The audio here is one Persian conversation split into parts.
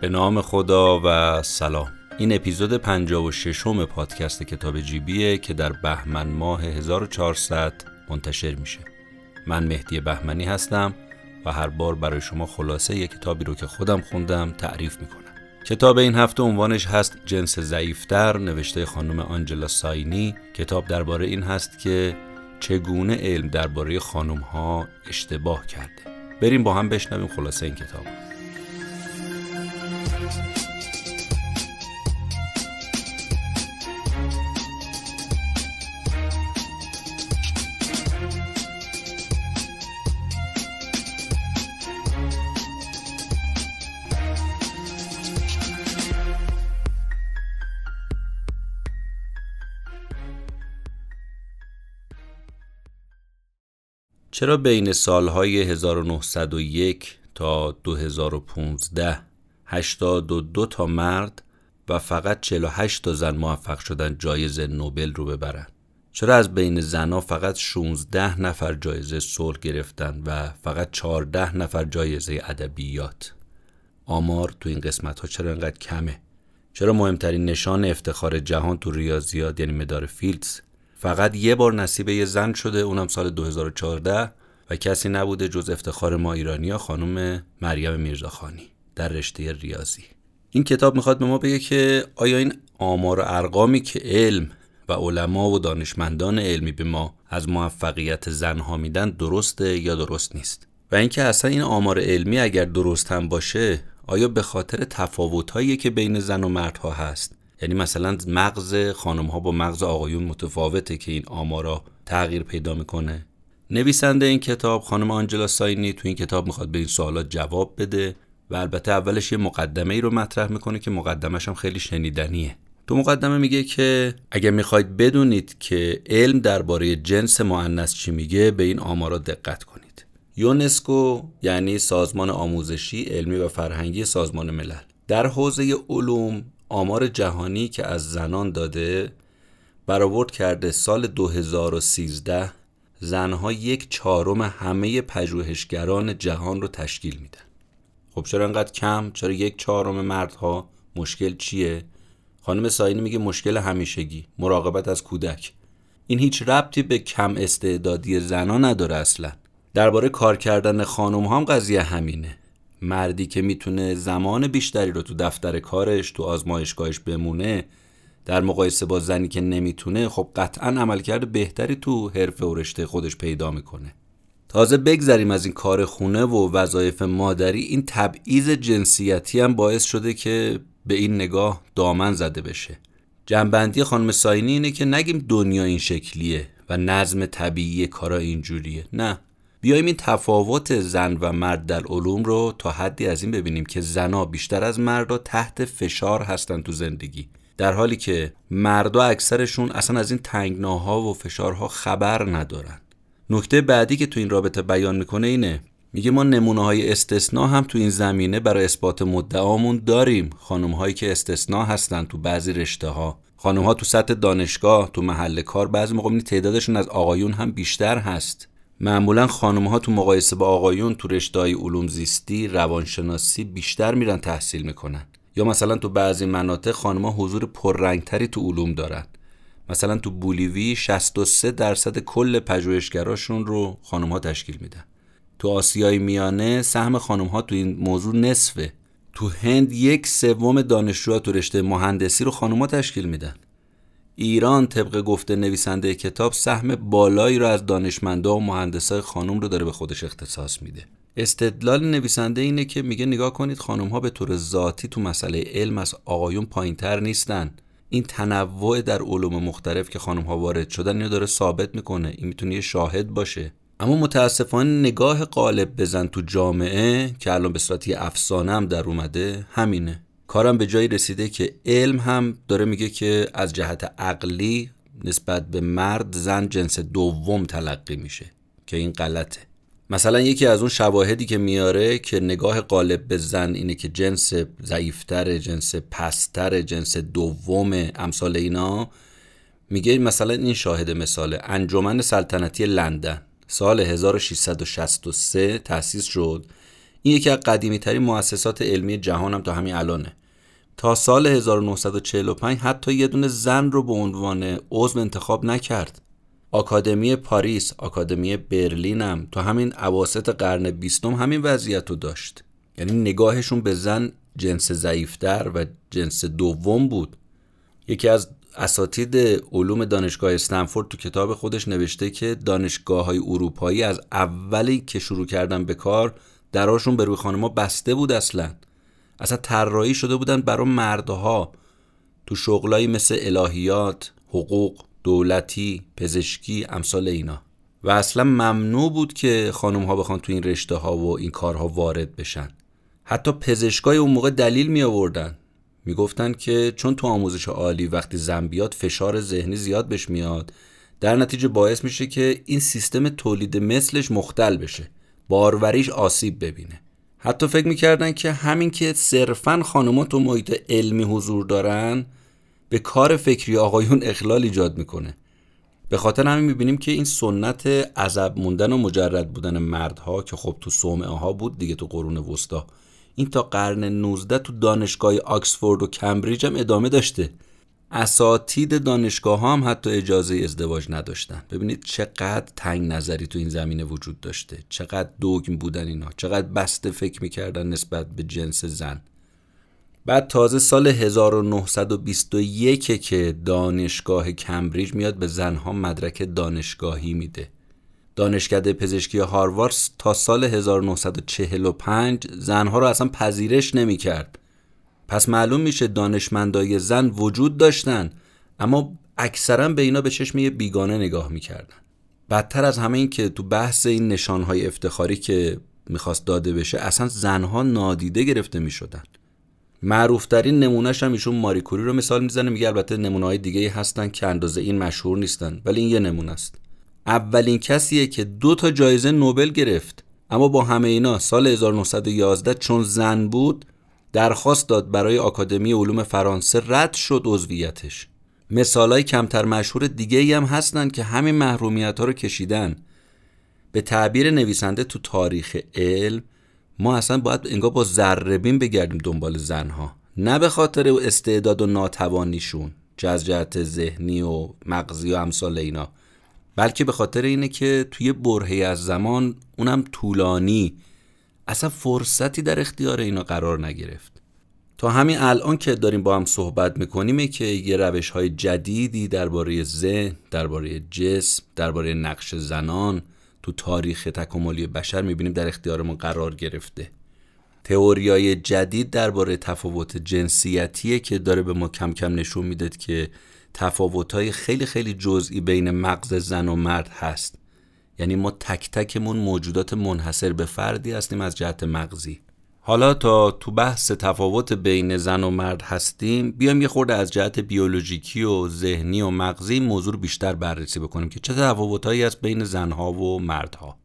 به نام خدا و سلام. این اپیزود 56 م پادکست کتاب جیبیه که در بهمن ماه 1400 منتشر میشه. من مهدی بهمنی هستم و هر بار برای شما خلاصه یک کتابی رو که خودم خوندم تعریف می‌کنم. کتاب این هفته عنوانش هست جنس ضعیفتر نوشته خانم آنجلا ساینی. کتاب درباره این هست که چگونه علم درباره خانم ها اشتباه کرده. بریم با هم بشنویم خلاصه این کتاب. چرا بین سالهای 1901 تا 2015 82 تا مرد و فقط 48 تا زن موفق شدن جایزه نوبل رو ببرن؟ چرا از بین زنها فقط 16 نفر جایزه صلح گرفتن و فقط 14 نفر جایزه ادبیات؟ آمار تو این قسمت ها چرا انقدر کمه؟ چرا مهمترین نشان افتخار جهان تو ریاضیات یعنی مدار فیلدز فقط یه بار نصیب یه زن شده اونم سال 2014 و کسی نبوده جز افتخار ما ایرانیا خانم مریم میرزاخانی در رشته ریاضی. این کتاب می‌خواد به ما بگه که آیا این آمار و ارقامی که علم و علما و دانشمندان علمی به ما از موفقیت زنها میدن درسته یا درست نیست؟ و اینکه اصلا این آمار علمی اگر درست هم باشه آیا به خاطر تفاوتهایی که بین زن و مردها هست یعنی مثلا مغز خانم ها با مغز آقایون متفاوته که این آمارا تغییر پیدا می‌کنه. نویسنده این کتاب خانم آنجلا ساینی تو این کتاب می‌خواد به این سوالات جواب بده و البته اولش یه مقدمه ای رو مطرح می‌کنه که مقدمش هم خیلی شنیدنیه. تو مقدمه میگه که اگر می‌خواید بدونید که علم درباره جنس معنس چی میگه به این آمارا دقت کنید. یونسکو یعنی سازمان آموزشی علمی و فرهنگی سازمان ملل. در حوزه علوم آمار جهانی که از زنان داده برآورد کرده سال 2013 زنها یک چهارم همه پژوهشگران جهان رو تشکیل میدن. خب چرا انقدر کم؟ چرا یک چهارم مردها؟ مشکل چیه؟ خانم ساینی میگه مشکل همیشگی مراقبت از کودک. این هیچ ربطی به کم استعدادی زنا نداره اصلا. درباره کار کردن خانم هم قضیه همینه. مردی که می‌تونه زمان بیشتری رو تو دفتر کارش تو آزمایشگاهش بمونه در مقایسه با زنی که نمی‌تونه خب قطعا عملکرد بهتری تو حرفه و رشته خودش پیدا می‌کنه. تازه بگذریم از این کار خونه و وظایف مادری این تبعیض جنسیتی هم باعث شده که به این نگاه دامن زده بشه. جنبندی خانم ساینی اینه که نگیم دنیا این شکلیه و نظم طبیعی کارا اینجوریه. نه. بیایم این تفاوت زن و مرد در علوم رو تا حدی از این ببینیم که زنها بیشتر از مردا تحت فشار هستن تو زندگی. در حالی که مردا اکثرشون اصلا از این تنگناها و فشارها خبر ندارن. نکته بعدی که تو این رابطه بیان می‌کنه اینه میگه ما نمونه های استثناء هم تو این زمینه برای اثبات مدعامون داریم. خانم هایی که استثناء هستن تو بعضی رشته ها خانم ها تو سطح دانشگاه تو محل کار بعضی موقع تعدادشون از آقایون هم بیشتر هست. معمولا خانم ها تو مقایسه با آقایون تو رشته های علوم زیستی روانشناسی بیشتر میرن تحصیل می‌کنن. یا مثلا تو بعضی مناطق خانمها حضور پررنگتری تو علوم دارن. مثلا تو بولیوی 63 درصد کل پژوهشگراشون رو خانم ها تشکیل میدن. تو آسیای میانه سهم خانم ها تو این موضوع نصفه. تو هند یک سوم دانشجوها تو رشته مهندسی رو خانم ها تشکیل میدن. ایران طبق گفته نویسنده کتاب سهم بالایی رو از دانشمندا و مهندسای خانم رو داره به خودش اختصاص میده. استدلال نویسنده اینه که میگه نگاه کنید خانم ها به طور ذاتی تو مسئله علم از آقایون پایینتر نیستن. این تنوع در علوم مختلف که خانم ها وارد شدن اینو داره ثابت می‌کنه. این می‌تونه یه شاهد باشه. اما متاسفانه نگاه قالب بزن تو جامعه که الان به صورت افسانه هم در اومده همینه. کارم به جایی رسیده که علم هم داره میگه که از جهت عقلی نسبت به مرد زن جنس دوم تلقی میشه که این غلطه. مثلا یکی از اون شواهدی که میاره که نگاه غالب به زن اینه که جنس ضعیفتر جنس پستر جنس دوم امثال اینا میگه مثلا این شاهد مثال انجمن سلطنتی لندن سال 1663 تأسیس شد. این یکی از قدیمی ترین مؤسسات علمی جهان هم تا همین الانه. تا سال 1945 حتی یه دونه زن رو به عنوان عضو انتخاب نکرد. آکادمی پاریس آکادمی برلین هم. تا همین عواست قرن بیستم همین وضعیت رو داشت. یعنی نگاهشون به زن جنس ضعیفتر و جنس دوم بود. یکی از اساتید علوم دانشگاه استنفورد تو کتاب خودش نوشته که دانشگاه های اروپایی از اولی که شروع کردن به کار دراشون به روی خانما بسته بود اصلا. اصلا طراحی شده بودن برای مردها تو شغلایی مثل الهیات حقوق دولتی پزشکی امثال اینا. و اصلا ممنوع بود که خانم ها بخوان تو این رشته ها و این کارها وارد بشن. حتی پزشکای اون موقع دلیل می آوردن می‌گفتن که چون تو آموزش عالی وقتی زن بیاد فشار ذهنی زیاد بهش میاد. در نتیجه باعث میشه که این سیستم تولید مثلش مختل بشه. باروریش آسیب ببینه. حتی فکر می‌کردن که همین که صرفا خانوما تو محیط علمی حضور دارن به کار فکری آقایون اخلال ایجاد می‌کنه. به خاطر همین می‌بینیم که این سنت عذب موندن و مجرد بودن مردها که خب تو صومعه ها بود دیگه تو قرون وسطا این تا قرن 19 تو دانشگاه آکسفورد و کمبریج هم ادامه داشته. اساتید دانشگاه ها هم حتی اجازه ازدواج نداشتن. ببینید چقدر تنگ نظری تو این زمینه وجود داشته. چقدر دوگم بودن اینا. چقدر بسته فکر می‌کردن نسبت به جنس زن. بعد تازه سال 1921 که دانشگاه کمبریج میاد به زنها مدرک دانشگاهی میده. دانشکده پزشکی هاروارد تا سال 1945 زنها رو اصلا پذیرش نمی‌کرد. پس معلوم میشه دانشمندای زن وجود داشتن اما اکثرا به اینا به چشم یه بیگانه نگاه می‌کردن. بدتر از همه این که تو بحث این نشانهای افتخاری که می‌خواست داده بشه اصلا زنها نادیده گرفته می‌شدن. معروفترین نمونهش هم ایشون ماریکوری رو مثال می‌زنه میگه البته نمونه های دیگه هستن که اندازه این مشهور نیستن ولی این یه نمونه است. اولین کسیه که دو تا جایزه نوبل گرفت اما با همه اینا سال 1911 چون زن بود درخواست داد برای آکادمی علوم فرانسه رد شد عضویتش. مثالای کمتر مشهور دیگه ای هم هستن که همین محرومیت ها رو کشیدن. به تعبیر نویسنده تو تاریخ علم ما اصلا باید انگار با ذربین بگردیم دنبال زنها. نه به خاطر استعداد و ناتوانیشون جزجهت ذهنی و مغزی و امثال اینا بلکه به خاطر اینه که توی برهه از زمان اونم طولانی اصلا فرصتی در اختیار اینا قرار نگرفت. تا همین الان که داریم با هم صحبت می‌کنیم که یه روش های جدیدی درباره ذهن، درباره جسم، درباره نقش زنان تو تاریخ تکاملی بشر می‌بینیم در اختیارمون قرار گرفته. تئوریای جدید درباره تفاوت جنسیتیه که داره به ما کم کم نشون میده که تفاوتهای خیلی خیلی جزئی بین مغز زن و مرد هست. یعنی ما تک تکمون موجودات منحصر به فردی هستیم از جهت مغزی. حالا تا تو بحث تفاوت بین زن و مرد هستیم بیام یه خورده از جهت بیولوژیکی و ذهنی و مغزی موضوع بیشتر بررسی بکنیم که چه تفاوتهایی هست بین زنها و مردها.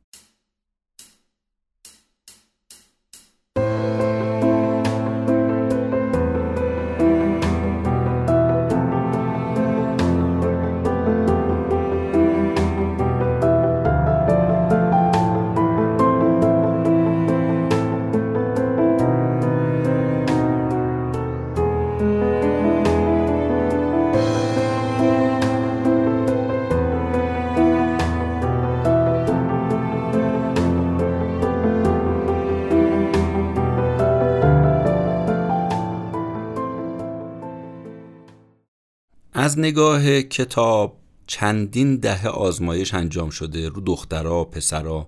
از نگاه کتاب چندین دهه آزمایش انجام شده رو دخترها پسرها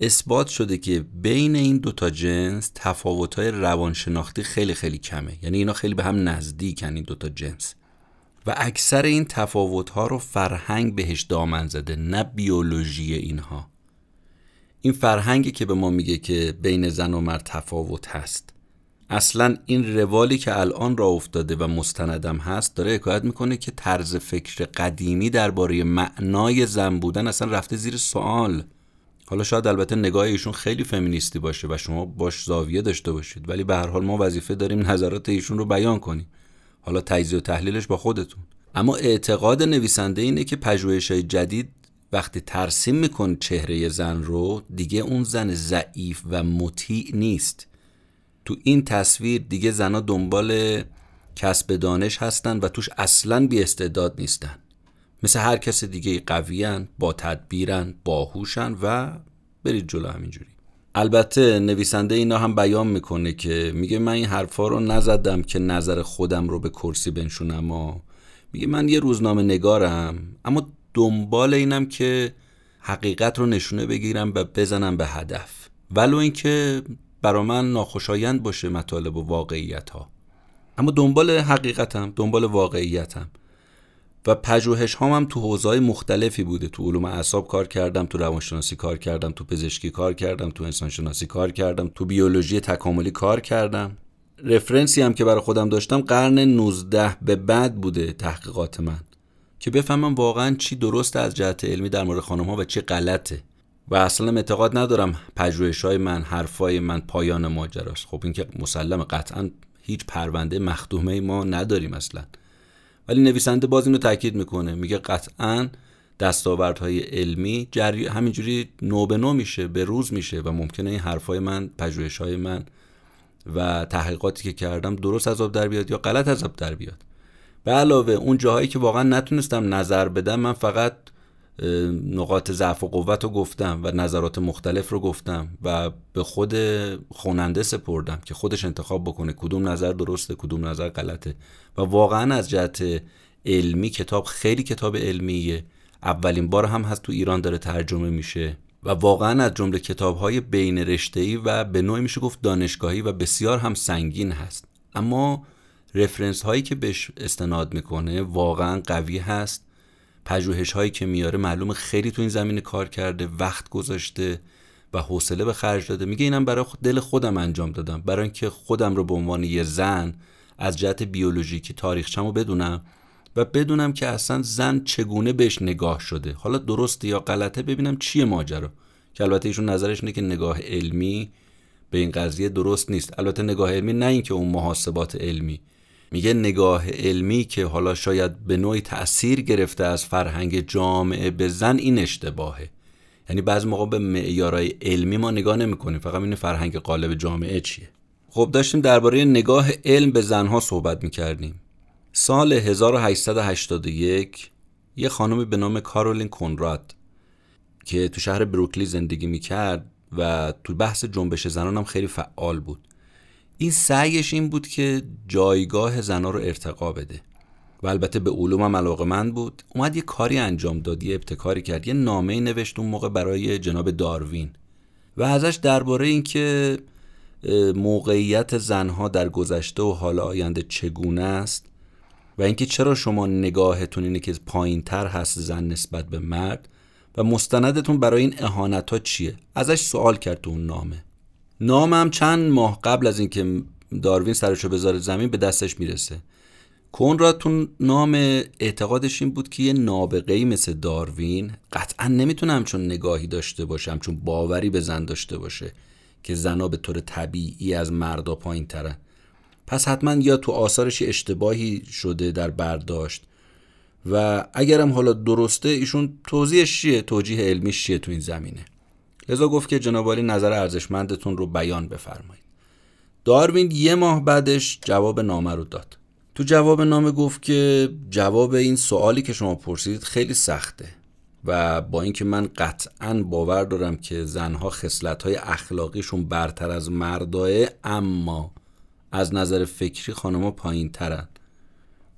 اثبات شده که بین این دوتا جنس تفاوت‌های روانشناختی خیلی خیلی کمه. یعنی اینا خیلی به هم نزدیکن این دوتا جنس. و اکثر این تفاوت‌ها رو فرهنگ بهش دامن زده نه بیولوژی اینها. این فرهنگی که به ما میگه که بین زن و مرد تفاوت هست. اصلا این روالی که الان را افتاده و مستندم هست داره حکایت می‌کنه که طرز فکر قدیمی درباره معنای زن بودن اصلا رفته زیر سوال. حالا شاید البته نگاه ایشون خیلی فمینیستی باشه و شما باش زاویه داشته باشید ولی به هر حال ما وظیفه داریم نظرات ایشون رو بیان کنیم. حالا تجزیه و تحلیلش با خودتون. اما اعتقاد نویسنده اینه که پژوهش‌های جدید وقتی ترسیم می‌کنه چهره زن رو دیگه اون زن ضعیف و مطیع نیست. تو این تصویر دیگه زنها دنبال کسب دانش هستن و توش اصلا بی استعداد نیستن. مثل هر کس دیگه قویان با تدبیرن باهوشن و برید جلو همینجوری. البته نویسنده اینا هم بیان می‌کنه که میگه من این حرفا رو نزدم که نظر خودم رو به کرسی بنشونم میگه من یه روزنامه نگارم اما دنبال اینم که حقیقت رو نشونه بگیرم و بزنم به هدف. ولو اینکه برا من ناخوشایند باشه مطالب و واقعیت ها اما دنبال حقیقتم دنبال واقعیتم. و پژوهش هام هم تو حوزه‌های مختلفی بوده. تو علوم اعصاب کار کردم تو روانشناسی کار کردم تو پزشکی کار کردم تو انسانشناسی کار کردم تو بیولوژی تکاملی کار کردم. رفرنسی هم که برای خودم داشتم قرن 19 به بعد بوده تحقیقات من. که بفهمم واقعا چی درست از جهت علمی در مورد خانم ها و چی غلطه. و اصلا اعتقاد ندارم پژوهش های من حرفای من پایان ماجراست. خب این که مسلم قطعا هیچ پرونده مخدومه ما نداریم اصلا. ولی نویسنده باز اینو تاکید می‌کنه. میگه قطعا دستاوردهای علمی جری همینجوری نو به نو میشه به روز میشه و ممکنه این حرفای من پژوهش های من و تحقیقاتی که کردم درست از آب در بیاد یا غلط از آب در بیاد. به علاوه اون جاهایی که واقعا نتونستم نظر بدم من فقط نقاط ضعف و قوت رو گفتم و نظرات مختلف رو گفتم و به خود خواننده سپردم که خودش انتخاب بکنه کدوم نظر درسته کدوم نظر غلطه. و واقعا از جهت علمی کتاب خیلی کتاب علمیه. اولین بار هم هست تو ایران داره ترجمه میشه و واقعا از جمله کتاب های بین رشته‌ای و به نوعی میشه گفت دانشگاهی و بسیار هم سنگین هست. اما رفرنس هایی که بهش استناد می‌کنه واقعا قوی هست. پژوهش هایی که میاره معلومه خیلی تو این زمینه کار کرده وقت گذاشته و حوصله به خرج داده. میگه اینم برای دل خودم انجام دادم. برای اینکه خودم رو به عنوان یه زن از جهت بیولوژیکی تاریخچمو بدونم و بدونم که اصلا زن چگونه بهش نگاه شده. حالا درسته یا غلطه ببینم چیه ماجرا. که البته ایشون نظرش اینه که نگاه علمی به این قضیه درست نیست. البته نگاه علمی نه اینکه اون محاسبات علمی میگه نگاه علمی که حالا شاید به نوعی تأثیر گرفته از فرهنگ جامعه به زن این اشتباهه. یعنی بعض موقع به معیارهای علمی ما نگاه نمی‌کنیم فقط این فرهنگ قالب جامعه چیه. خب داشتیم درباره نگاه علم به زنها صحبت می‌کردیم. سال 1881 یه خانمی به نام کارولین کنراد که تو شهر بروکلی زندگی می‌کرد و تو بحث جنبش زنان هم خیلی فعال بود. این سعیش این بود که جایگاه زنا رو ارتقا بده. و البته به علوم هم علاقه من بود. اومد یه کاری انجام داد یه ابتکاری کرد یه نامه نوشت اون موقع برای جناب داروین. و ازش درباره اینکه موقعیت زنها در گذشته و حال آینده چگونه است و اینکه چرا شما نگاهتون اینه که پایین تر هست زن نسبت به مرد و مستندتون برای این اهانت ها چیه؟ ازش سوال کرد تو اون نامه. نامم چند ماه قبل از اینکه داروین سرشو بذاره زمین به دستش می‌رسه. کنراد نام اعتقادش این بود که یه نابغه‌ای مثل داروین قطعا نمی‌تونه همچون نگاهی داشته باشه همچون باوری به زن داشته باشه که زنا به طور طبیعی از مردا پایین ترن پس حتما یا تو آثارش اشتباهی شده در برداشت و اگرم حالا درسته ایشون توضیحش چیه؟ توجیه علمیش چیه تو این زمینه؟ لذا گفت که جناب نظر ارزشمندتون رو بیان بفرمایید. داروین یه ماه بعدش جواب نامه رو داد. تو جواب نامه گفت که جواب این سوالی که شما پرسیدید خیلی سخته و با اینکه من قطعا باور دارم که زنها خصلت‌های اخلاقیشون برتر از مرداه اما از نظر فکری خانمها پایین ترن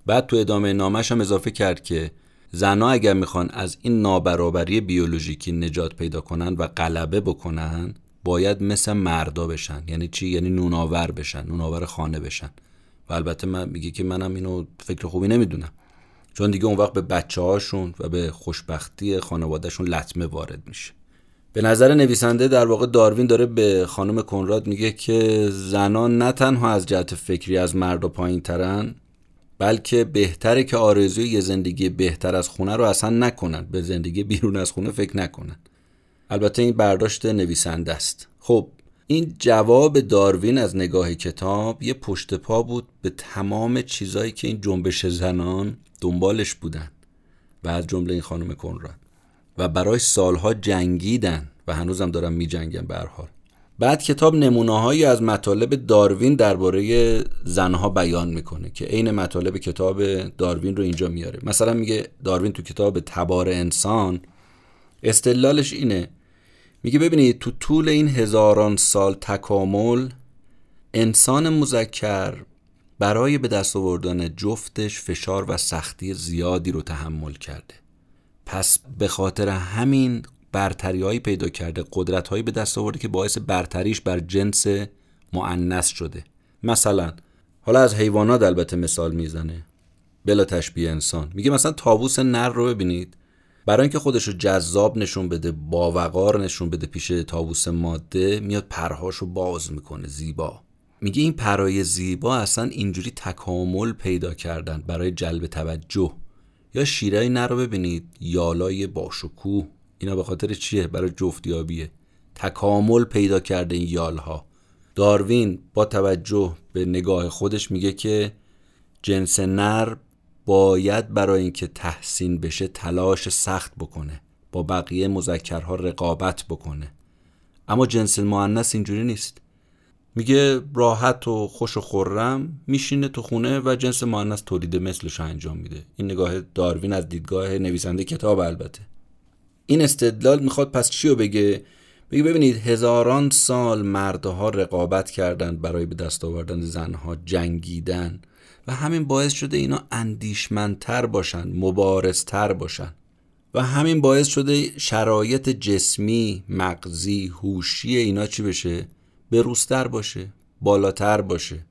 بعد تو ادامه نامش هم اضافه کرد که زنها اگر می‌خوان از این نابرابری بیولوژیکی نجات پیدا کنن و غلبه بکنن باید مثل مردا بشن. یعنی چی؟ یعنی نوناور بشن نوناور خانه بشن. و البته من میگه که منم اینو فکر خوبی نمی‌دونم. چون دیگه اون وقت به بچه هاشون و به خوشبختی خانوادهشون لطمه وارد میشه. به نظر نویسنده در واقع داروین داره به خانم کنراد میگه که زنان نه تنها از جهت فکری از مرد و پایین ترن بلکه بهتره که آرزوی یه زندگی بهتر از خونه رو اصلا نکنن. به زندگی بیرون از خونه فکر نکنن. البته این برداشت نویسنده است. خب این جواب داروین از نگاه کتاب یه پشت پا بود به تمام چیزایی که این جنبش زنان دنبالش بودن و از جمله این خانم کنراد. و برای سالها جنگیدن و هنوزم دارن میجنگن به حال. بعد کتاب نمونه از مطالب داروین درباره زنها بیان می‌کنه که عین مطالب کتاب داروین رو اینجا میاره. مثلا میگه داروین تو کتاب تبار انسان استدلالش اینه. میگه ببینید تو طول این هزاران سال تکامل انسان مذکر برای به دست آوردن جفتش فشار و سختی زیادی رو تحمل کرده. پس به خاطر همین برتری هایی پیدا کرده قدرت هایی به دست آورده که باعث برتریش بر جنس معنس شده. مثلا حالا از حیوانات البته مثال می‌زنه. بلا تشبیه انسان. میگه مثلا تابوس نر رو ببینید. برای اینکه خودش رو جذاب نشون بده باوقار نشون بده پیش تابوس ماده میاد پرهاشو باز می‌کنه زیبا. میگه این پرای زیبا اصلا اینجوری تکامل پیدا کردن برای جلب توجه. یا شیرای نر رو ببینید. یالای باشکوه. اینا به خاطر چیه؟ برای جفتیابیه. تکامل پیدا کرده این یالها. داروین با توجه به نگاه خودش میگه که جنس نر باید برای اینکه تحسین بشه تلاش سخت بکنه. با بقیه مذکرها رقابت بکنه. اما جنس مؤنث اینجوری نیست. میگه راحت و خوش و خورم میشینه تو خونه و جنس مؤنث تولید مثلش انجام میده. این نگاه داروین از دیدگاه نویسنده کتاب البته. این استدلال می‌خواد پس چی رو بگه؟ بگه ببینید هزاران سال مردها رقابت کردند برای به دست آوردن زنها جنگیدن و همین باعث شده اینا اندیشمندتر باشن مبارزتر باشن. و همین باعث شده شرایط جسمی مغزی هوشی اینا چی بشه؟ بروستر باشه بالاتر باشه.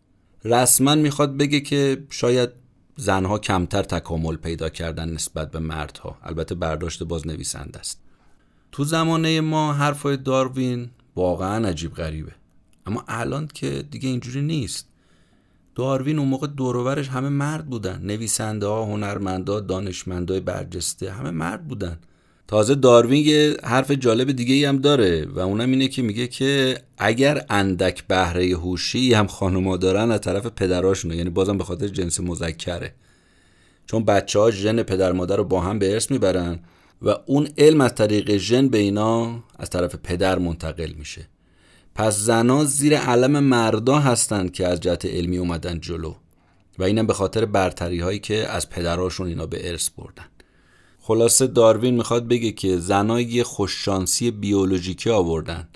رسما می‌خواد بگه که شاید زنها کمتر تکامل پیدا کردن نسبت به مردها. البته برداشت باز نویسنده است. تو زمانه ما حرفای داروین واقعا عجیب غریبه. اما الان که دیگه اینجوری نیست. داروین اون موقع دوروورش همه مرد بودن. نویسنده ها هنرمندا دانشمندای برجسته همه مرد بودن. تازه داروین یه حرف جالب دیگه ای هم داره و اونم اینه که میگه که اگر اندک بهره هوشی هم خانوما دارن از طرف پدراشونه یعنی بازم به خاطر جنس مذکره. چون بچه ها ژن پدر مادر رو با هم به ارث می‌برن و اون علم از طریق ژن به اینا از طرف پدر منتقل میشه. پس زنا زیر علم مردا هستند که از جهت علمی اومدن جلو و اینم به خاطر برتری هایی که از پدراشون اینا به ارث بردن. خلاصه داروین می‌خواد بگه که زنای یه خوششانسی بیولوژیکی آوردن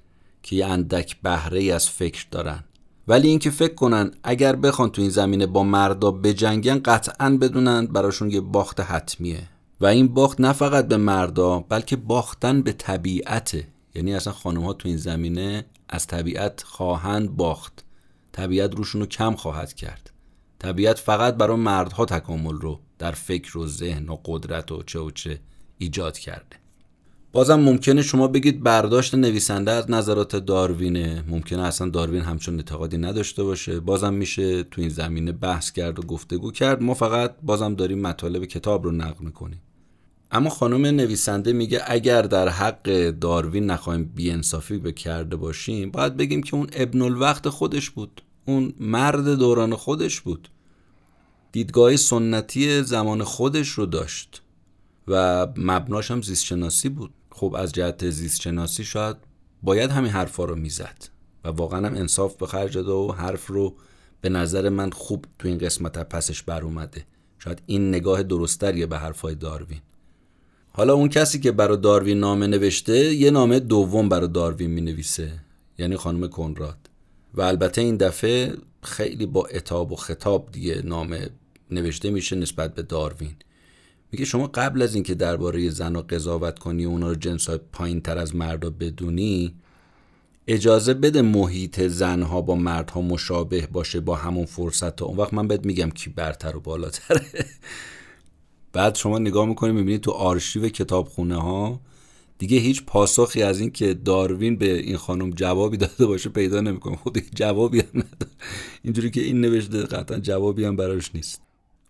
که یه اندک بهره ای از فکر دارن. ولی اینکه فکر کنن اگر بخوان تو این زمینه با مردا بجنگن قطعا بدونن براشون یه باخت حتمیه. و این باخت نه فقط به مردا بلکه باختن به طبیعته یعنی اصلا خانم ها تو این زمینه از طبیعت خواهند باخت. طبیعت روشون رو کم خواهد کرد. طبیعت فقط برای مردها تکامل رو در فکر و ذهن و قدرت و چه و چه ایجاد کرده. بازم ممکنه شما بگید برداشت نویسنده از نظرات داروینه. ممکنه اصلا داروین همچون اعتقادی نداشته باشه. بازم میشه تو این زمینه بحث کرد و گفتگو کرد. ما فقط بازم داریم مطالب کتاب رو نقل می‌کنیم. اما خانم نویسنده میگه اگر در حق داروین نخواهیم بیانصافی به کرده باشیم باید بگیم که اون ابن الوقت خودش بود. اون مرد دوران خودش بود. دیدگاه سنتی زمان خودش رو داشت و مبناش هم زیستشناسی بود. خب از جهت زیستشناسی شاید باید همین حرفا رو می‌زد و واقعا هم انصاف به خرج داده و حرف رو به نظر من خوب تو این قسمت پسش بر اومده. شاید این نگاه درستریه به حرفای داروین. حالا اون کسی که برای داروین نامه نوشته یه نامه دوم برای داروین می نویسه یعنی خانم کنراد. و البته این دفعه خیلی با اتاب و خطاب دیگه نامه نوشته میشه نسبت به داروین. میگه شما قبل از اینکه درباره زن قضاوت کنی و اونا رو جنس پایین تر از مردا بدونی اجازه بده محیط زنها با مردها مشابه باشه با همون فرصت ها اون وقت من بهت میگم کی برتر و بالاتره. بعد شما نگاه می‌کنی می‌بینی تو آرشیو کتابخونه ها دیگه هیچ پاسخی از این که داروین به این خانم جوابی داده باشه پیدا نمی‌کنه. خود جوابی هم نداره. اینجوری که این نوشته قطعا جوابی هم براش نیست.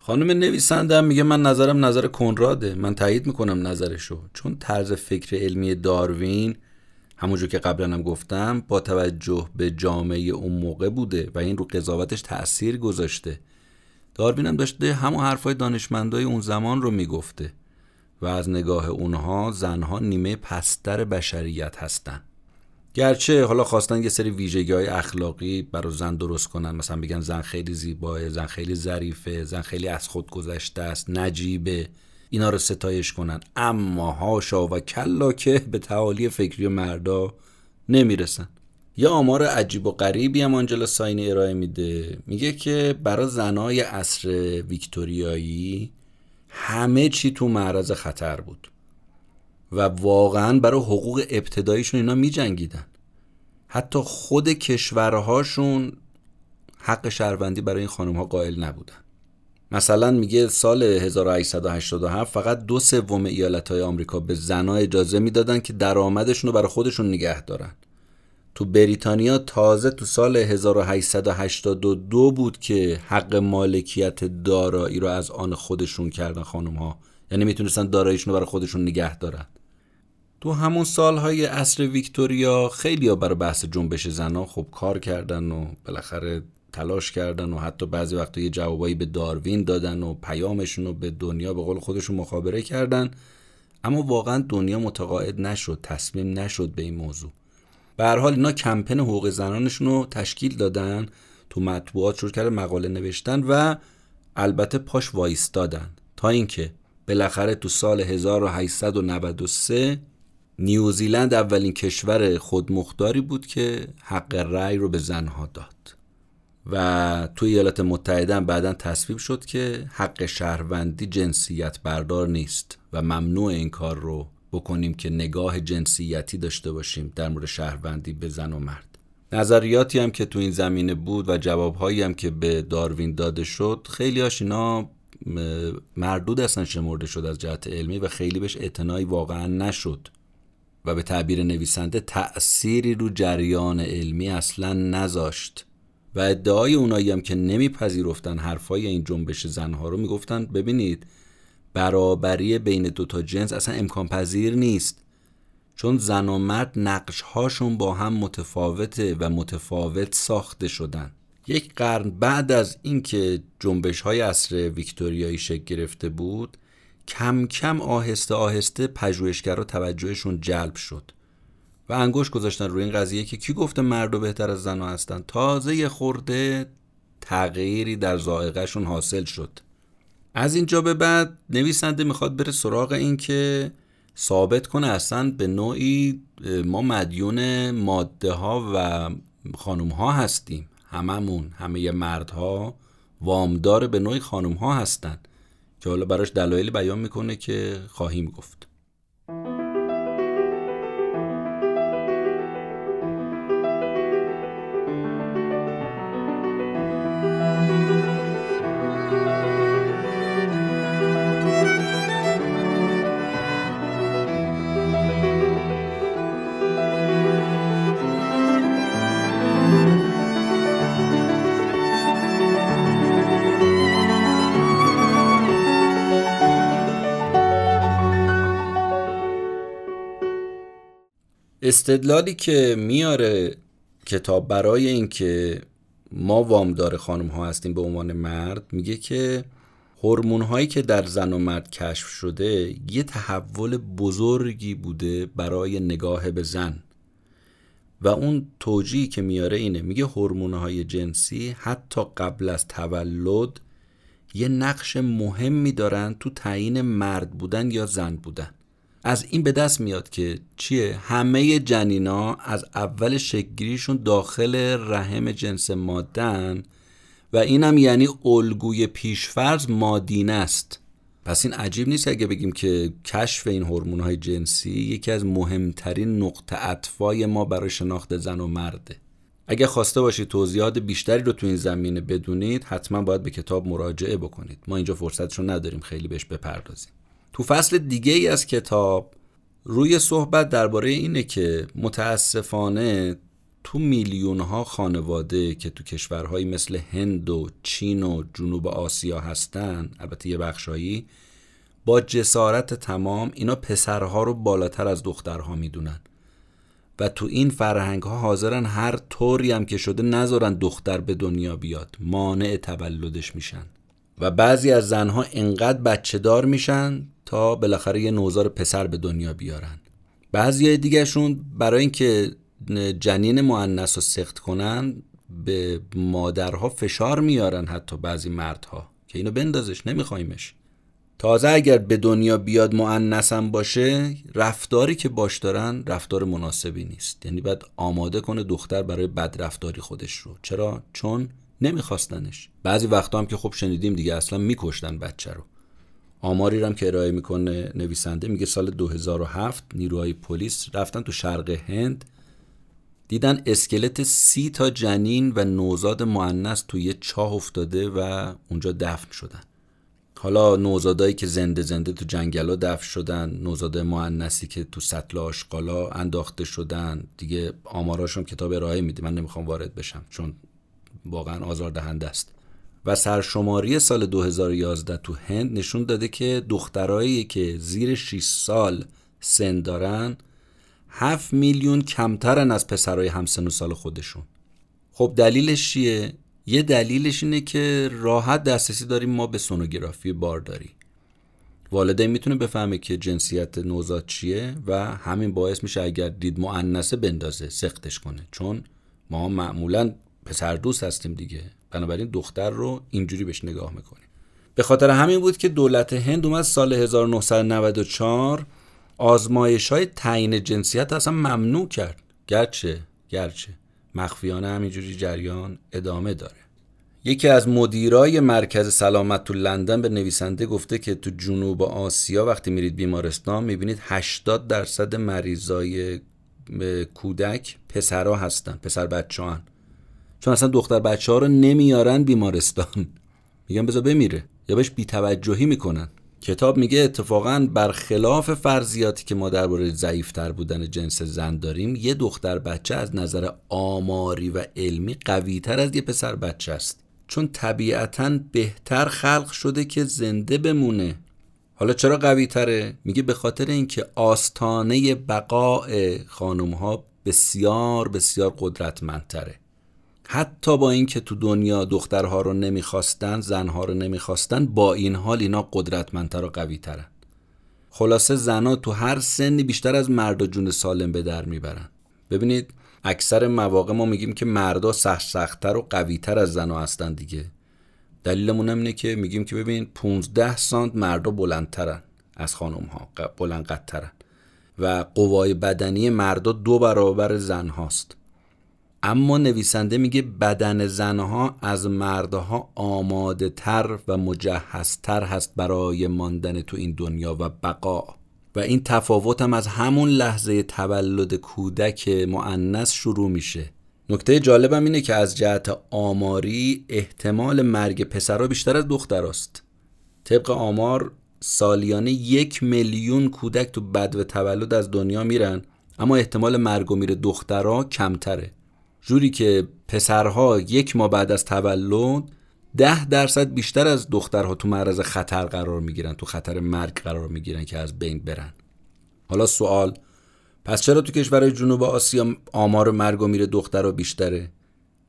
خانم نویسنده میگه من نظرم نظر کنراده. من تایید می‌کنم نظرشو. چون طرز فکر علمی داروین همونجور که قبلا هم گفتم با توجه به جامعه اون موقع بوده و این رو قضاوتش تاثیر گذاشته. داروین هم داشته همون حرفای دانشمندای اون زمان رو می‌گفته و از نگاه اونها زنها نیمه پستر بشریت هستن. گرچه حالا خواستن یه سری ویژگی های اخلاقی برای زن درست کنن مثلا بگن زن خیلی زیباه زن خیلی ظریفه زن خیلی از خود گذشته است نجیبه اینا رو ستایش کنن. اما هاشا و کلا که به تعالی فکری مردا نمی‌رسن. یا آمار عجیب و غریبی هم آنجلا ساینی ارائه میده. میگه که برای زنای عصر ویکتوریایی همه چی تو معرض خطر بود. و واقعا برای حقوق ابتداییشون اینا می جنگیدن حتی خود کشورهاشون حق شهروندی برای این خانم ها قائل نبودن. مثلا میگه سال 1887 فقط دو سوم ایالت های آمریکا به زنها اجازه می‌دادن که درآمدشون رو برای خودشون نگه دارن. تو بریتانیا تازه تو سال 1882 بود که حق مالکیت دارایی رو از آن خودشون کردن خانم ها یعنی می‌تونستن داراییشون رو برای خودشون نگه دارن. تو همون سالهای عصر ویکتوریا خیلی ها برای بحث جنبش زنها خب کار کردن و بالاخره تلاش کردن و حتی بعضی وقتا یه جوابایی به داروین دادن و پیامشون رو به دنیا به قول خودشون مخابره کردن. اما واقعا دنیا متقاعد نشد تصمیم نشد به این موضوع. به هر حال اینا کمپین حقوق زنانشون رو تشکیل دادن تو مطبوعات شروع کرده مقاله نوشتن و البته پاش وایستادن. تا اینکه بالاخره تو سال 1893 نیوزیلند اولین کشور خودمختاری بود که حق رأی رو به زنها داد. و توی ایالات متحده هم بعدا تصویب شد که حق شهروندی جنسیت بردار نیست و ممنوع این کار رو بکنیم که نگاه جنسیتی داشته باشیم در مورد شهروندی به زن و مرد. نظریاتی هم که تو این زمینه بود و جوابهایی هم که به داروین داده شد خیلی هاش اینا مردود اصلا شمرده شد از جهت علمی و خیلی بهش اعتنایی واقعا نشد. و به تعبیر نویسنده تأثیری رو جریان علمی اصلا نذاشت. و ادعای اونایی هم که نمیپذیرفتن حرفای این جنبش زنها رو می‌گفتن ببینید برابری بین دوتا جنس اصلا امکان پذیر نیست. چون زن و مرد نقش هاشون با هم متفاوته و متفاوت ساخته شدن. یک قرن بعد از اینکه جنبش های عصر ویکتوریایی شکل گرفته بود کم کم آهسته آهسته پژوهشگرا توجهشون جلب شد و انگوش گذاشتن روی این قضیه که کی گفته مرد بهتر از زن هستن. تازه خورده تغییری در ذائقهشون حاصل شد. از اینجا به بعد نویسنده می‌خواد بره سراغ این که ثابت کنه اصلا به نوعی ما مدیون ماده ها و خانوم ها هستیم. هممون همه مردها وامدار به نوعی خانوم ها هستن. که حالا براش دلایلی بیان می‌کنه که خواهیم گفت. استدلالی که میاره کتاب برای اینکه ما وامدار خانم ها هستیم به عنوان مرد میگه که هورمون هایی که در زن و مرد کشف شده یه تحول بزرگی بوده برای نگاه به زن. و اون توجیهی که میاره اینه میگه هورمون های جنسی حتی قبل از تولد یه نقش مهمی دارن تو تعیین مرد بودن یا زن بودن. از این به دست میاد که چیه؟ همه جنینا از اول شکگیریشون داخل رحم جنس مادن و اینم یعنی الگوی پیشفرض مادینه است. پس این عجیب نیست اگه بگیم که کشف این هورمون های جنسی یکی از مهمترین نقطه اطفای ما برای شناخت زن و مرده. اگه خواسته باشید توضیحات بیشتری رو تو این زمینه بدونید حتما باید به کتاب مراجعه بکنید. ما اینجا فرصتشو نداریم خیلی بهش بپردازیم. تو فصل دیگه ای از کتاب روی صحبت درباره اینه که متاسفانه تو میلیون ها خانواده که تو کشورهایی مثل هند و چین و جنوب آسیا هستن البته یه بخشایی با جسارت تمام اینا پسرها رو بالاتر از دخترها می‌دونن. و تو این فرهنگ ها حاضرن هر طوری هم که شده نذارن دختر به دنیا بیاد. مانع تولدش میشن. و بعضی از زنها انقدر بچه دار میشن تا بالاخره یه نوزار پسر به دنیا بیارن. بعضی دیگهشون برای اینکه جنین معنس رو سخت کنن به مادرها فشار میارن حتی بعضی مردها که اینو بندازش نمیخوایمش. تازه اگر به دنیا بیاد معنسم باشه رفتاری که باش دارن رفتار مناسبی نیست. یعنی باید آماده کنه دختر برای بدرفتاری خودش رو. چرا؟ چون نمیخواستنش. بعضی وقتا هم که خب شنیدیم دیگه اصلا میکشتن بچه رو. آماری هم که ارائه می‌کنه نویسنده میگه سال 2007 نیروهای پلیس رفتن تو شرق هند دیدن اسکلت سی تا جنین و نوزاد معنس توی چاه افتاده و اونجا دفن شدن. حالا نوزادایی که زنده زنده تو جنگلا دفن شدن نوزاد معنسی که تو سطل آشقالا انداخته شدن دیگه آماراشون کتاب ارائه میده. من نمی‌خوام وارد بشم چون واقعا آزاردهنده است. و سرشماری سال 2011 تو هند نشون داده که دخترایی که زیر 6 سال سن دارن 7 میلیون کمترن از پسرای همسن و سال خودشون. خب دلیلش چیه؟ یه دلیلش اینه که راحت دسترسی داریم ما به سونوگرافی بارداری. والدین می‌تونه بفهمه که جنسیت نوزاد چیه و همین باعث میشه اگر دید معنسه بندازه سختش کنه. چون ما معمولا پسر دوست هستیم دیگه. بنابراین دختر رو اینجوری بهش نگاه می‌کنیم. به خاطر همین بود که دولت هند اومد سال 1994 آزمایش های تعیین جنسیت اصلا ممنوع کرد. گرچه گرچه. مخفیانه همینجوری جریان ادامه داره. یکی از مدیرای مرکز سلامت تو لندن به نویسنده گفته که تو جنوب آسیا وقتی میرید بیمارستان می‌بینید 80 درصد مریضای کودک پسرها هستن پسر بچه هن. چون اصلا دختر بچه ها رو نمیارن بیمارستان. میگن بذار بمیره. یا بهش بیتوجهی می‌کنن. کتاب میگه اتفاقا برخلاف فرضیاتی که ما درباره ضعیفتر بودن جنس زن داریم یه دختر بچه از نظر آماری و علمی قویتر از یه پسر بچه است. چون طبیعتا بهتر خلق شده که زنده بمونه. حالا چرا قوی تره؟ میگه به خاطر اینکه آستانه بقای خانم ها بسیار بسیار قدرتمندتره. حتی با اینکه تو دنیا دخترها رو نمی‌خواستن زنها رو نمی‌خواستن با این حال اینا قدرتمندتر و قوی ترن خلاصه زنها تو هر سنی بیشتر از مردا جون سالم به در می‌برن. ببینید اکثر مواقع ما میگیم که مردا سخت سختتر و قویتر از زنها هستن دیگه. دلیلمون هم اینه که میگیم که ببین 15 سانت مردا بلندترن از خانم ها بلند و قوای بدنی مردا دو برابر زن هاست اما نویسنده میگه بدن زنها از مردها آماده تر و مجهزتر هست برای ماندن تو این دنیا و بقا. و این تفاوت هم از همون لحظه تولد کودک معنس شروع میشه. نکته جالبم اینه که از جهت آماری احتمال مرگ پسرها بیشتر از دختراست طبق آمار سالیانه یک میلیون کودک تو بد و تولد از دنیا میرن اما احتمال مرگ و میر دخترها کمتره. جوری که پسرها یک ماه بعد از تولد ده درصد بیشتر از دخترها تو معرض خطر قرار می‌گیرن تو خطر مرگ قرار می‌گیرن که از بین برن. حالا سوال پس چرا تو کشورهای جنوب آسیا آمار مرگ و میر دخترها بیشتره؟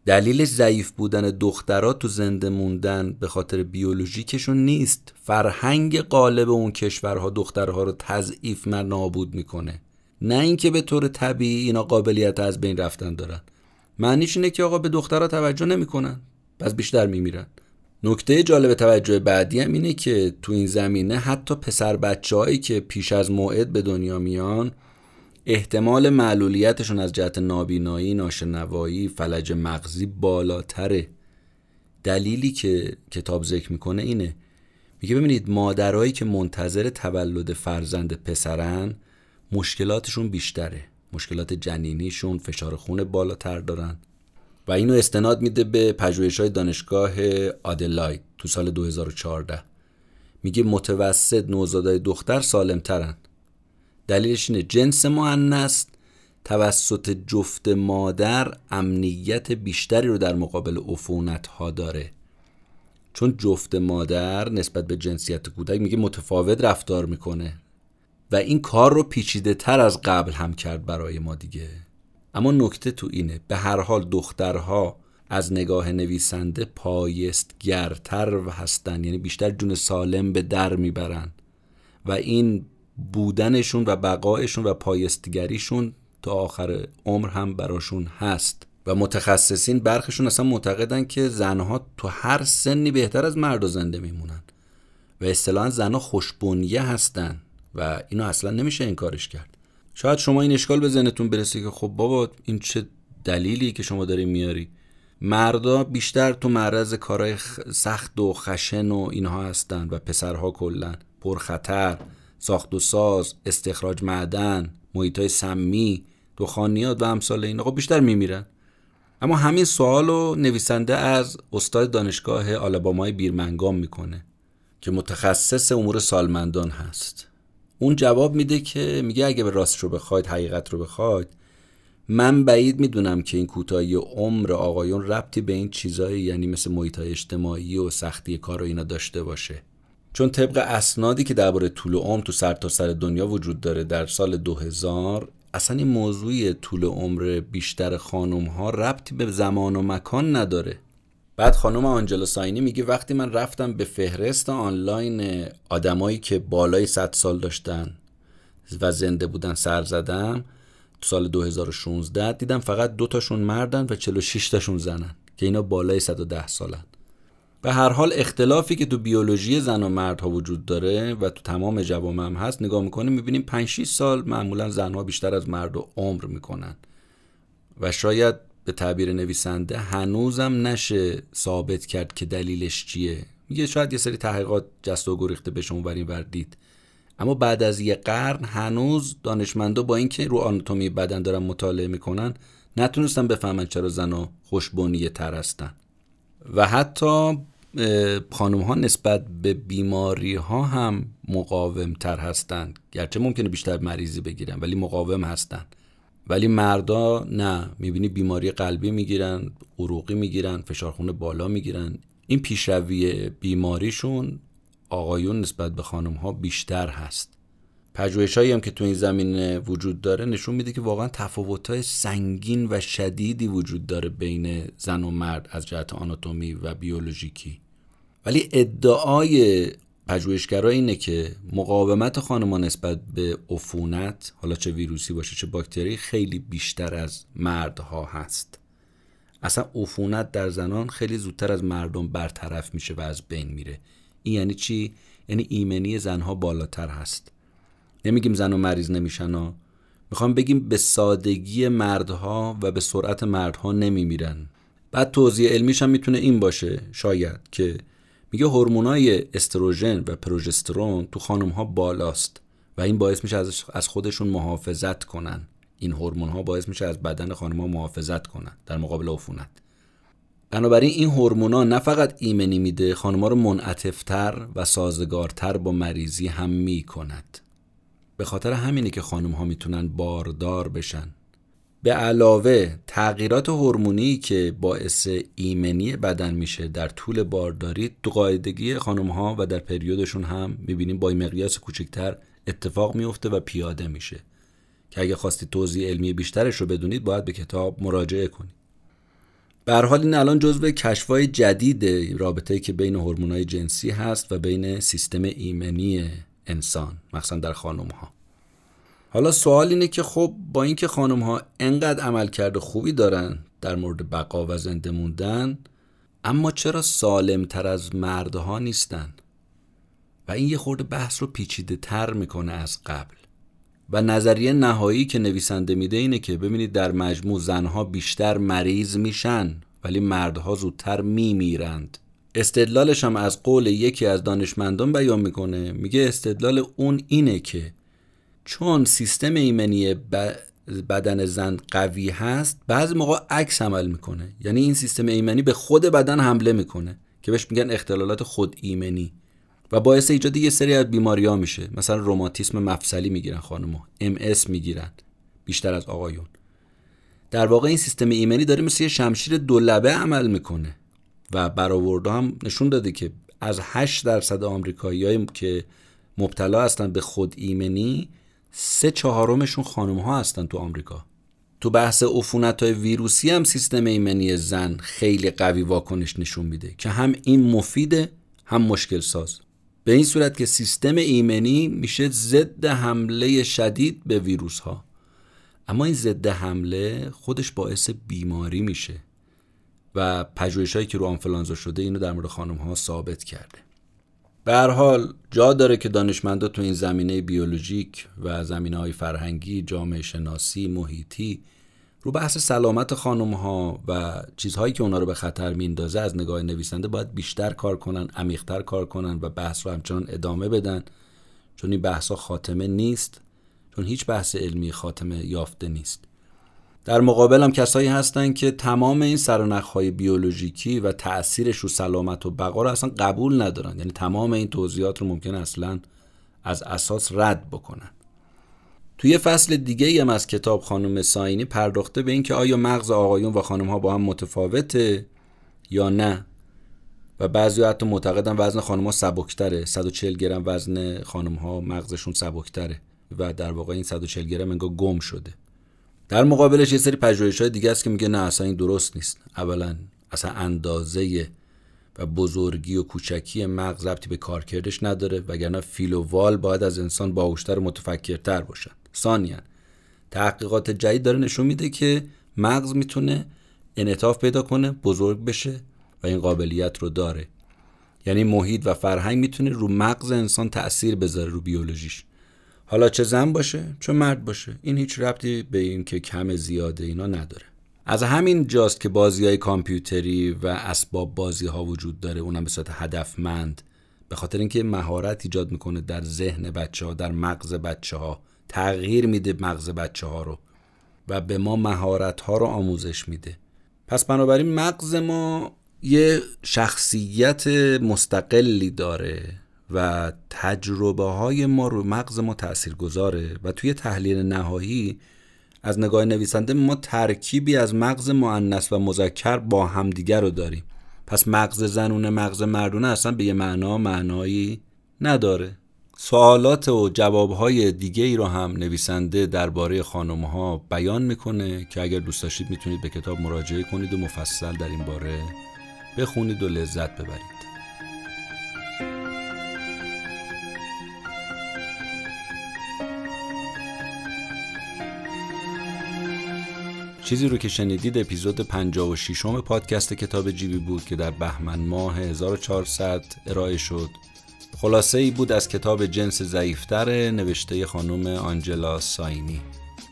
دلیل ضعیف بودن دخترها تو زنده موندن به خاطر بیولوژیکشون نیست. فرهنگ قالب اون کشورها دخترها رو تضعیف و نابود می‌کنه. نه اینکه به طور طبیعی اینا قابلیت از بین رفتن دارن. معنیش اینه که آقا به دخترها توجه نمی‌کنن. پس بیشتر میمیرن. نکته جالب توجه بعدی هم اینه که تو این زمینه حتی پسر بچه که پیش از موعد به دنیا میان احتمال معلولیتشون از جهت نابینایی، ناشنوایی، فلج مغزی بالاتره. دلیلی که کتاب ذکر می‌کنه اینه. میگه ببینید مادرایی که منتظر تولد فرزند پسرن مشکلاتشون بیشتره. مشکلات جنینیشون فشار خون بالاتر دارن. و اینو استناد میده به پژوهش های دانشگاه آدلاید تو سال 2014 میگه متوسط نوزادای دختر سالمترن. دلیلش اینه جنس مؤنث توسط جفت مادر امنیت بیشتری رو در مقابل عفونت ها داره. چون جفت مادر نسبت به جنسیت کودک میگه متفاوت رفتار می‌کنه. و این کار رو پیچیده تر از قبل هم کرد برای ما دیگه. اما نکته تو اینه به هر حال دخترها از نگاه نویسنده پایستگرتر هستن یعنی بیشتر جون سالم به در می‌برن. و این بودنشون و بقایشون و پایستگریشون تا آخر عمر هم براشون هست. و متخصصین برخشون اصلا معتقدن که زنها تو هر سنی بهتر از مرد و زنده میمونن. و اصطلاحا زنها خوشبونیه هستن. و اینو اصلا نمیشه انکارش کرد. شاید شما این اشکال به ذهنتون برسه که خب بابا این چه دلیلی که شما داری میاری؟ مردا بیشتر تو معرض کارهای سخت و خشن و اینها هستن و پسرها کلا. پرخطر ساخت و ساز استخراج معدن محیط های سمی دخانیات و امثال این خب بیشتر میمیرن. اما همین سوال رو نویسنده از استاد دانشگاه آلابامای بیرمنگام می‌کنه که متخصص امور سالمندان هست. اون جواب میده که میگه اگه به راست رو بخواید حقیقت رو بخواید من بعید می‌دونم که این کوتاهی عمر آقایون ربطی به این چیزایی یعنی مثل محیط اجتماعی و سختی کار و اینا داشته باشه. چون طبق اسنادی که درباره طول عمر تو سرتاسر سر دنیا وجود داره در سال 2000 اصلا این موضوع طول عمر بیشتر خانم ها ربطی به زمان و مکان نداره. بعد خانم آنجلا ساینی میگه وقتی من رفتم به فهرست آنلاین آدمایی که بالای 100 سال داشتن و زنده بودن سر زدم تو سال 2016 دیدم فقط دو تاشون مردن و 46 تاشون زنن که اینا بالای 110 سالن. به هر حال اختلافی که تو بیولوژی زن و مردها وجود داره و تو تمام جوامع هم هست نگاه می‌کنیم می‌بینیم 5 6 سال معمولا زنها بیشتر از مرد و عمر می‌کنن. و شاید به تعبیر نویسنده هنوزم نشه ثابت کرد که دلیلش چیه. میگه شاید یه سری تحقیقات جست و گریخته به شما ورین وردید اما بعد از یه قرن هنوز دانشمندا با اینکه رو آناتومی بدن دارن مطالعه می‌کنن نتونستن بفهمن چرا زنها خوشبونیه تر هستن. و حتی خانم ها نسبت به بیماری ها هم مقاوم تر هستند گرچه ممکنه بیشتر مریضی بگیرن ولی مقاوم هستند ولی مردا نه می‌بینی بیماری قلبی می‌گیرن عروقی می‌گیرن فشارخونه بالا می‌گیرن. این پیشروی بیماریشون آقایون نسبت به خانم ها بیشتر هست. پژوهش هم که تو این زمینه وجود داره نشون میده که واقعا تفاوت های سنگین و شدیدی وجود داره بین زن و مرد از جهت آناتومی و بیولوژیکی. ولی ادعای پژوهشگرا اینه که مقاومت خانم‌ها نسبت به عفونت حالا چه ویروسی باشه چه باکتری خیلی بیشتر از مردها هست. اصلا عفونت در زنان خیلی زودتر از مردم برطرف میشه و از بین میره. این یعنی چی؟ یعنی ایمنی زنها بالاتر هست. نمیگیم زن و مریض نمیشن ها. می‌خوام بگیم به سادگی مردها و به سرعت مردها نمیمیرن. بعد توضیح علمیش هم می‌تونه این باشه شاید که میگه هورمونای استروژن و پروژسترون تو خانم ها بالاست و این باعث میشه از خودشون محافظت کنن. این هورمون ها باعث میشه از بدن خانم ها محافظت کنن در مقابل عفونت. بنابراین این هورمونا نه فقط ایمنی میده خانمها رو منعطفتر و سازگارتر با مریضی هم می‌کند. به خاطر همینه که خانم ها می‌تونن باردار بشن. به علاوه تغییرات هورمونی که باعث ایمنی بدن میشه در طول بارداری تو قاعدگی خانم ها و در پریودشون هم می‌بینیم با مقیاس کوچکتر اتفاق میفته و پیاده میشه. که اگه خواستید توضیح علمی بیشترش رو بدونید باید به کتاب مراجعه کنید. به حال این الان جزو کشفای جدید رابطه که بین هورمونای جنسی هست و بین سیستم ایمنی انسان مخصوصا در خانم ها حالا سوال اینه که خب با اینکه خانم ها انقدر عمل کرده خوبی دارن در مورد بقا و زنده موندن اما چرا سالم تر از مردها نیستن؟ و این یه خورده بحث رو پیچیده تر می‌کنه از قبل. و نظریه نهایی که نویسنده میده اینه که ببینید در مجموع زنها بیشتر مریض میشن ولی مردها زودتر میمیرند. استدلالش هم از قول یکی از دانشمندان بیان می‌کنه میگه استدلال اون اینه که چون سیستم ایمنی بدن زن قوی هست بعضی موقع عکس عمل می‌کنه. یعنی این سیستم ایمنی به خود بدن حمله می‌کنه که بهش میگن اختلالات خود ایمنی. و باعث ایجاد یه سری از بیماری ها میشه. مثلا روماتیسم مفصلی می‌گیرن خانم‌ها. ام اس می‌گیرن. بیشتر از آقایون. در واقع این سیستم ایمنی داره مثل یه شمشیر دو لبه عمل می‌کنه. و برآورده هم نشون داده که از 8 درصد آمریکاییایی که مبتلا هستن به خود ایمنی سه چهارمشون خانم ها هستن تو آمریکا. تو بحث عفونت های ویروسی هم سیستم ایمنی زن خیلی قوی واکنش نشون میده که هم این مفیده هم مشکل ساز به این صورت که سیستم ایمنی میشه ضد حمله شدید به ویروس ها اما این ضد حمله خودش باعث بیماری میشه و پژوهشایی که رو آنفلانزا شده اینو در مورد خانم ها ثابت کرده. به هر حال جا داره که دانشمندا تو این زمینه بیولوژیک و زمینه های فرهنگی، جامعه شناسی، محیطی رو بحث سلامت خانم ها و چیزهایی که اونا رو به خطر میندازه از نگاه نویسنده باید بیشتر کار کنن، عمیقتر کار کنن و بحث رو همچنان ادامه بدن. چون این بحث خاتمه نیست چون هیچ بحث علمی خاتمه یافته نیست. در مقابل هم کسایی هستن که تمام این های بیولوژیکی و تأثیرش رو سلامت و بقا رو اصلا قبول ندارن. یعنی تمام این توضیحات رو ممکن اصلا از اساس رد بکنن. توی فصل دیگه هم از کتاب خانم ساینی پرداخته به اینکه آیا مغز آقایون و خانم ها با هم متفاوته یا نه. و بعضی حتی معتقدن وزن خانم ها سبکتره 140 گرم وزن خانم ها مغزشون سبکتره. و در واقع این 140 گرم انگار گم شده. در مقابلش یه سری پژوهش های دیگه است که میگه نه اصلا این درست نیست. اولا اصلا اندازه و بزرگی و کوچکی مغز ربطی به کارکردش نداره وگرنه فیل و وال باید از انسان باهوشتر و متفکرتر باشن. ثانیا تحقیقات جدید داره نشون میده که مغز می‌تونه انعطاف پیدا کنه بزرگ بشه و این قابلیت رو داره. یعنی محیط و فرهنگ می‌تونه رو مغز انسان تاثیر بذاره رو بیولوژیش. حالا چه زن باشه چه مرد باشه این هیچ ربطی به این که کم زیاده اینا نداره. از همین جاست که بازی های کامپیوتری و اسباب بازی ها وجود داره اونم به صورت هدفمند. به خاطر اینکه مهارت ایجاد می‌کنه در ذهن بچه ها در مغز بچه ها تغییر میده مغز بچه ها رو و به ما مهارت ها رو آموزش میده. پس بنابراین مغز ما یه شخصیت مستقلی داره. و تجربه های ما رو مغز ما تأثیر گذاره و توی تحلیل نهایی از نگاه نویسنده ما ترکیبی از مغز معنس و مذکر با همدیگر رو داریم. پس مغز زنونه مغز مردونه اصلا به یه معنا معنایی نداره. سوالات و جوابهای دیگه ای رو هم نویسنده درباره خانم ها بیان می‌کنه که اگر دوست داشتید می‌تونید به کتاب مراجعه کنید و مفصل در این باره بخونید و لذت ببرید. چیزی رو که شنیدید اپیزود 56 م پادکست کتاب جیبی بود که در بهمن ماه 1400 ارائه شد. خلاصه ای بود از کتاب جنس ضعیفتر نوشته خانم آنجلا ساینی.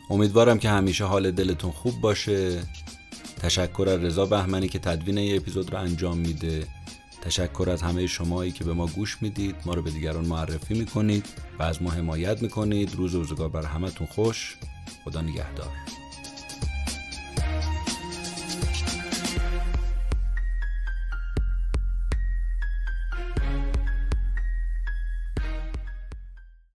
امیدوارم که همیشه حال دلتون خوب باشه. تشکر از رضا بهمنی که تدوین این اپیزود رو انجام میده. تشکر از همه شمایی که به ما گوش می‌دید. ما رو به دیگران معرفی می‌کنید و از ما حمایت می‌کنید. روز روزگار بر همتون خوش. خدا نگهدار.